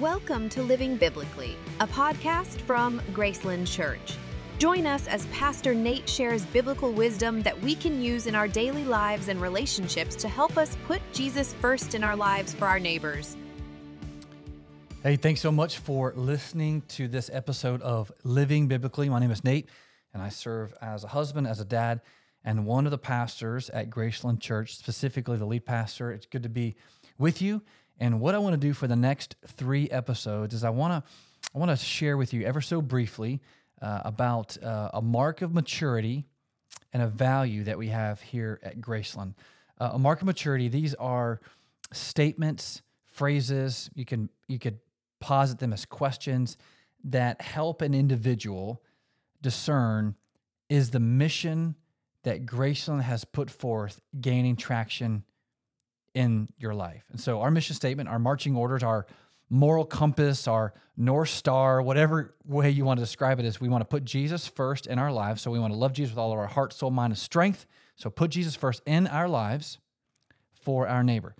Welcome to Living Biblically, a podcast from Graceland Church. Join us as Pastor Nate shares biblical wisdom that we can use in our daily lives and relationships to help us put Jesus first in our lives for our neighbors. Hey, thanks so much for listening to this episode of Living Biblically. My name is Nate, and I serve as a husband, as a dad, and one of the pastors at Graceland Church, specifically the lead pastor. It's good to be with you. And what I want to do for the next three episodes is I want to I want to share with you ever so briefly uh, about uh, a mark of maturity and a value that we have here at Graceland. Uh, a mark of maturity. These are statements, phrases. You can you could posit them as questions that help an individual discern is the mission that Graceland has put forth gaining traction in your life. And so, our mission statement, our marching orders, our moral compass, our North Star, whatever way you want to describe it, is we want to put Jesus first in our lives. So, we want to love Jesus with all of our heart, soul, mind, and strength. So, put Jesus first in our lives for our neighbor.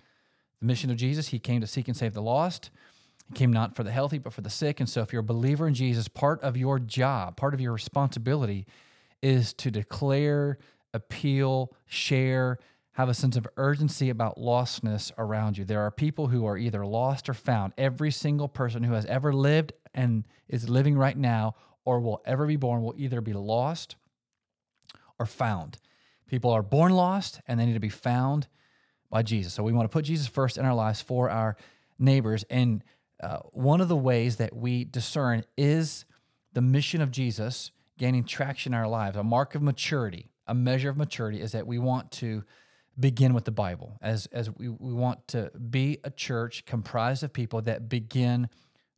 The mission of Jesus, he came to seek and save the lost. He came not for the healthy, but for the sick. And so, if you're a believer in Jesus, part of your job, part of your responsibility is to declare, appeal, share, have a sense of urgency about lostness around you. There are people who are either lost or found. Every single person who has ever lived and is living right now or will ever be born will either be lost or found. People are born lost and they need to be found by Jesus. So we want to put Jesus first in our lives for our neighbors. And uh, one of the ways that we discern is the mission of Jesus gaining traction in our lives. A mark of maturity, a measure of maturity is that we want to begin with the Bible, as, as we, we want to be a church comprised of people that begin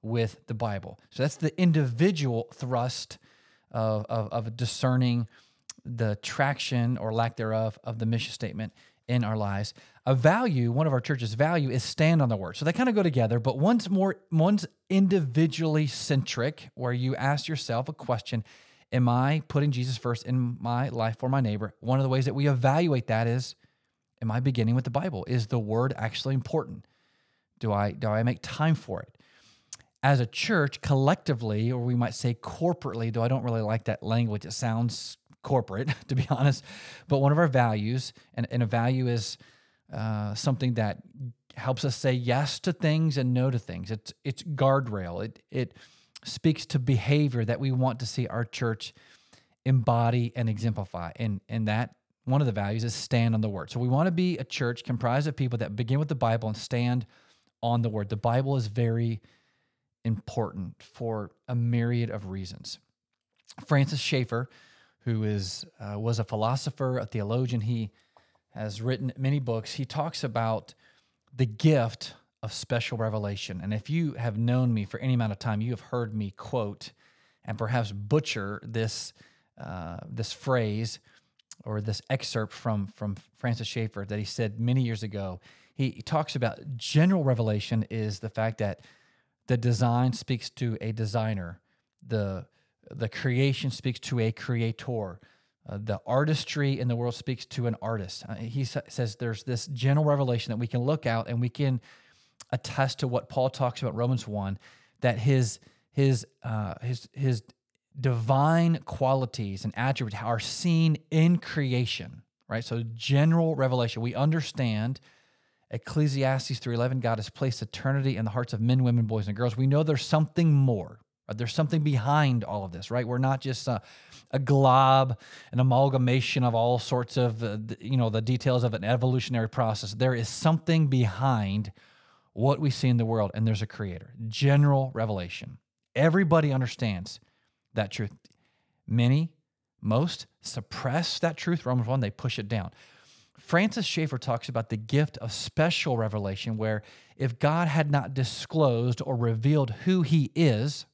with the Bible. So that's the individual thrust of, of, of discerning the traction or lack thereof of the mission statement in our lives. A value, one of our church's value is stand on the word. So they kind of go together, but one's more one's individually centric, where you ask yourself a question, am I putting Jesus first in my life for my neighbor? One of the ways that we evaluate that is am I beginning with the Bible? Is the word actually important? Do I do I make time for it? As a church, collectively, or we might say corporately, though I don't really like that language, it sounds corporate, to be honest. But one of our values, and, and a value is uh, something that helps us say yes to things and no to things. It's it's guardrail. It it speaks to behavior that we want to see our church embody and exemplify. And and that one of the values is stand on the word. So we want to be a church comprised of people that begin with the Bible and stand on the word. The Bible is very important for a myriad of reasons. Francis Schaeffer, who is uh, was a philosopher, a theologian, he has written many books. He talks about the gift of special revelation. And if you have known me for any amount of time, you have heard me quote and perhaps butcher this uh, this phrase or this excerpt from from Francis Schaeffer that he said many years ago. He, he talks about general revelation is the fact that the design speaks to a designer, the the creation speaks to a creator. Uh, the artistry in the world speaks to an artist. Uh, he sa- says there's this general revelation that we can look out and we can attest to what Paul talks about Romans one, that his his uh, his his divine qualities and attributes are seen in creation, right? So general revelation. We understand Ecclesiastes 3:11 God has placed eternity in the hearts of men, women, boys and girls. We know there's something more. Right? There's something behind all of this, right? We're not just a, a glob, an amalgamation of all sorts of uh, you know the details of an evolutionary process. There is something behind what we see in the world and there's a creator. General revelation. Everybody understands that truth. Many, most suppress that truth. Romans 1, they push it down. Francis Schaeffer talks about the gift of special revelation, where if God had not disclosed or revealed who he is,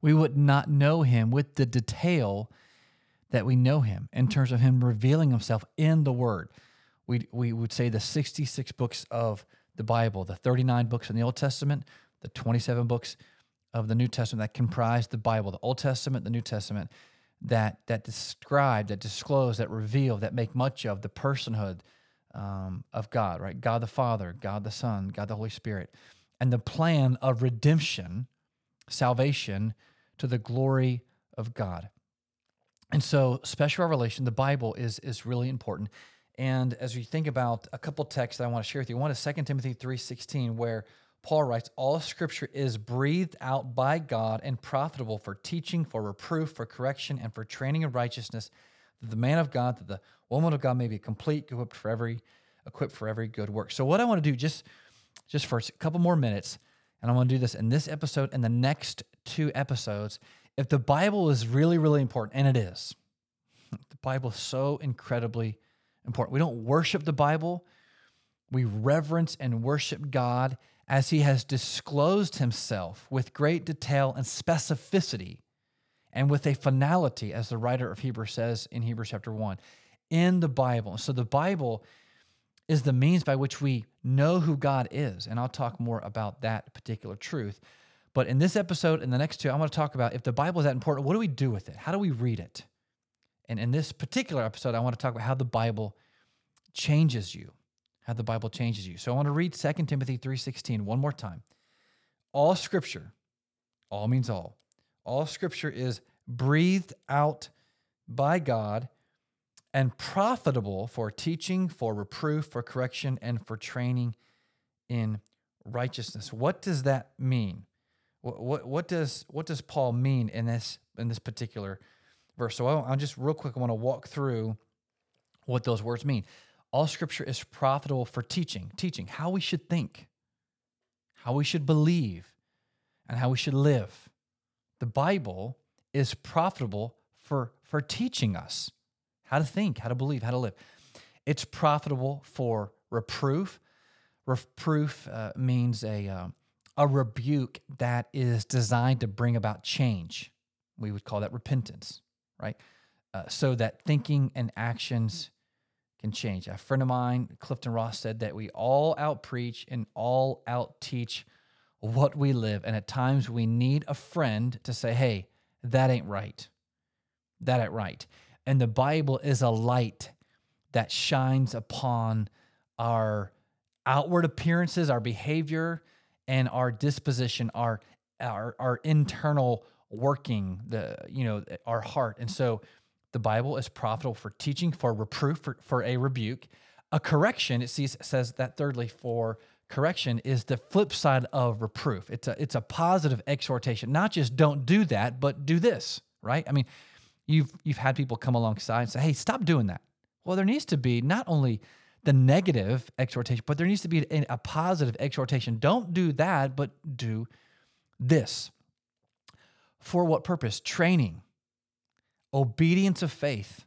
we would not know him with the detail that we know him in terms of him revealing himself in the word. We, we would say the 66 books of the Bible, the 39 books in the Old Testament, the 27 books of the New Testament that comprise the Bible, the Old Testament, the New Testament, that that describe, that disclose, that reveal, that make much of the personhood um, of God, right? God the Father, God the Son, God the Holy Spirit. and the plan of redemption, salvation to the glory of God. And so, special revelation, the Bible is is really important. And as we think about a couple texts that I want to share with you, one is 2 Timothy 3:16, where Paul writes, All scripture is breathed out by God and profitable for teaching, for reproof, for correction, and for training in righteousness, that the man of God, that the woman of God may be complete, equipped for every equipped for every good work. So what I want to do just just for a couple more minutes, and I want to do this in this episode and the next two episodes. If the Bible is really, really important, and it is, the Bible is so incredibly important. We don't worship the Bible, we reverence and worship God as He has disclosed Himself with great detail and specificity and with a finality, as the writer of Hebrews says in Hebrews chapter 1, in the Bible. So the Bible is the means by which we know who God is. And I'll talk more about that particular truth. But in this episode and the next two, I want to talk about if the Bible is that important, what do we do with it? How do we read it? And in this particular episode, I want to talk about how the Bible changes you. How the Bible changes you. So I want to read 2 Timothy 3:16 one more time. All scripture, all means all. All scripture is breathed out by God and profitable for teaching, for reproof, for correction, and for training in righteousness. What does that mean? What, what, what does what does Paul mean in this in this particular verse? So I'll, I'll just real quick. I want to walk through what those words mean. All Scripture is profitable for teaching, teaching how we should think, how we should believe, and how we should live. The Bible is profitable for for teaching us how to think, how to believe, how to live. It's profitable for reproof. Reproof uh, means a, uh, a rebuke that is designed to bring about change. We would call that repentance, right? Uh, so that thinking and actions can change. A friend of mine, Clifton Ross, said that we all out preach and all out teach what we live. And at times we need a friend to say, hey, that ain't right. That ain't right. And the Bible is a light that shines upon our outward appearances, our behavior, and our disposition, our our our internal working, the you know, our heart. And so the Bible is profitable for teaching, for reproof, for, for a rebuke. A correction, it sees, says that thirdly, for correction is the flip side of reproof. It's a it's a positive exhortation, not just don't do that, but do this, right? I mean, you've you've had people come alongside and say, "Hey, stop doing that." Well, there needs to be not only the negative exhortation, but there needs to be a, a positive exhortation. Don't do that, but do this. For what purpose? Training, obedience of faith.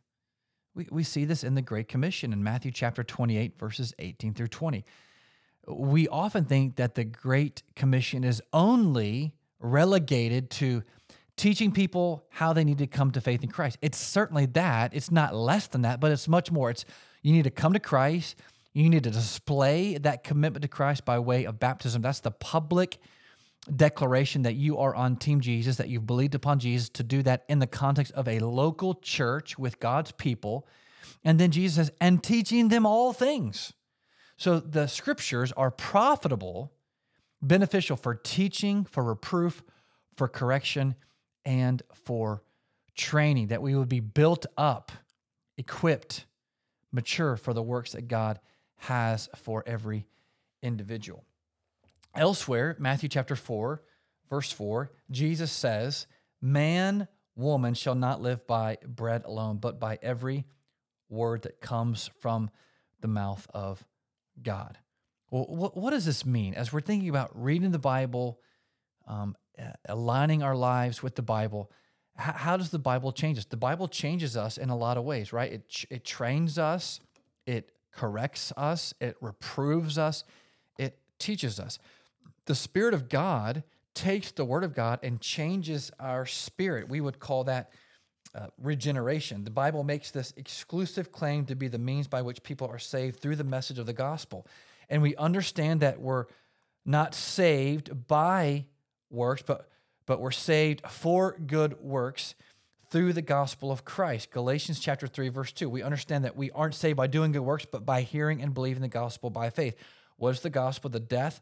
We, we see this in the Great Commission in Matthew chapter 28, verses 18 through 20. We often think that the Great Commission is only relegated to teaching people how they need to come to faith in Christ. It's certainly that. It's not less than that, but it's much more. It's you need to come to Christ. You need to display that commitment to Christ by way of baptism. That's the public declaration that you are on Team Jesus, that you've believed upon Jesus, to do that in the context of a local church with God's people. And then Jesus says, and teaching them all things. So the scriptures are profitable, beneficial for teaching, for reproof, for correction, and for training, that we would be built up, equipped, mature for the works that God has for every individual. Elsewhere, Matthew chapter 4, verse 4, Jesus says, Man, woman shall not live by bread alone, but by every word that comes from the mouth of God. Well, what, what does this mean? As we're thinking about reading the Bible, um, aligning our lives with the Bible. How, how, does the Bible change us? The Bible changes us in a lot of ways, right? It, it trains us, it corrects us, it reproves us, it teaches us. The Spirit of God takes the Word of God and changes our spirit. We would call that uh, regeneration. The Bible makes this exclusive claim to be the means by which people are saved through the message of the gospel. And we understand that we're not saved by works, but but we're saved for good works through the gospel of Christ. Galatians chapter 3 verse 2. We understand that we aren't saved by doing good works, but by hearing and believing the gospel by faith. What is the gospel? The death,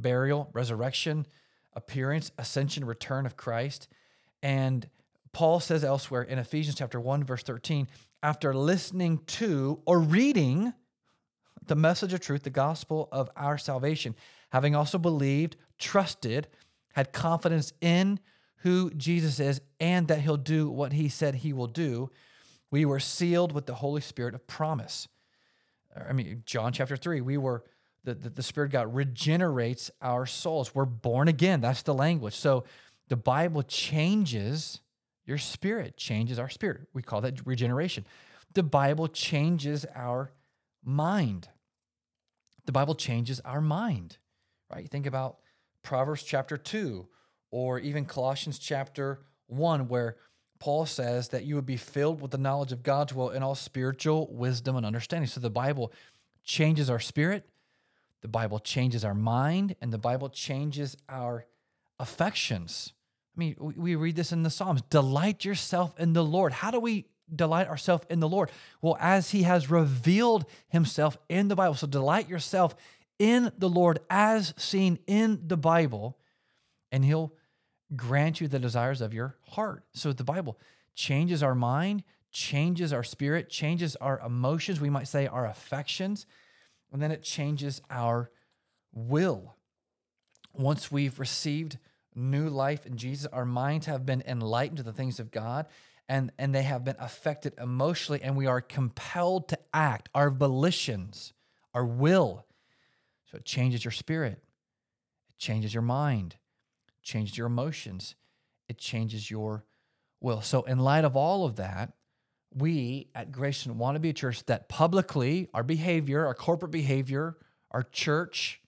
burial, resurrection, appearance, ascension, return of Christ. And Paul says elsewhere in Ephesians chapter 1 verse 13, after listening to or reading the message of truth, the gospel of our salvation, having also believed, trusted, had confidence in who Jesus is and that he'll do what he said he will do, we were sealed with the Holy Spirit of promise. I mean, John chapter 3, we were, the, the, the Spirit God regenerates our souls. We're born again. That's the language. So the Bible changes your spirit, changes our spirit. We call that regeneration. The Bible changes our mind. The Bible changes our mind, right? You think about Proverbs chapter 2 or even Colossians chapter 1, where Paul says that you would be filled with the knowledge of God's will in all spiritual wisdom and understanding. So the Bible changes our spirit, the Bible changes our mind, and the Bible changes our affections. I mean, we read this in the Psalms delight yourself in the Lord. How do we delight ourselves in the Lord? Well, as He has revealed Himself in the Bible. So delight yourself in the Lord as seen in the Bible, and He'll grant you the desires of your heart. So the Bible changes our mind, changes our spirit, changes our emotions, we might say our affections, and then it changes our will. Once we've received new life in Jesus, our minds have been enlightened to the things of God and, and they have been affected emotionally, and we are compelled to act. Our volitions, our will. So it changes your spirit, it changes your mind, changes your emotions, it changes your will. So, in light of all of that, we at Graceland want to be a church that publicly, our behavior, our corporate behavior, our church,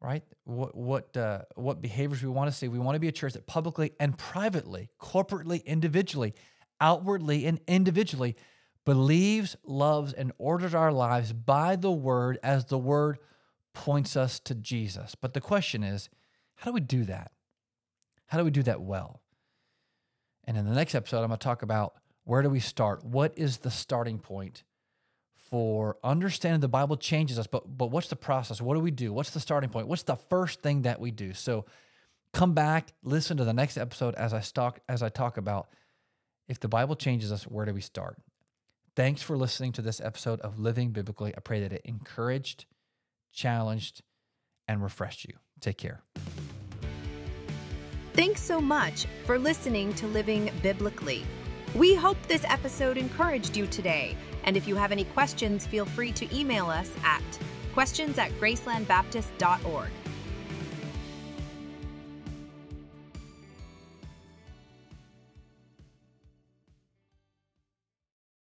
right? What what uh, what behaviors we want to see? We want to be a church that publicly and privately, corporately, individually, outwardly and individually believes, loves, and orders our lives by the word as the word points us to Jesus. But the question is, how do we do that? How do we do that well? And in the next episode, I'm going to talk about where do we start? What is the starting point for understanding the Bible changes us, but but what's the process? What do we do? What's the starting point? What's the first thing that we do? So come back, listen to the next episode as I talk as I talk about if the Bible changes us, where do we start? Thanks for listening to this episode of Living Biblically. I pray that it encouraged, challenged, and refreshed you. Take care. Thanks so much for listening to Living Biblically. We hope this episode encouraged you today. And if you have any questions, feel free to email us at questions at gracelandbaptist.org.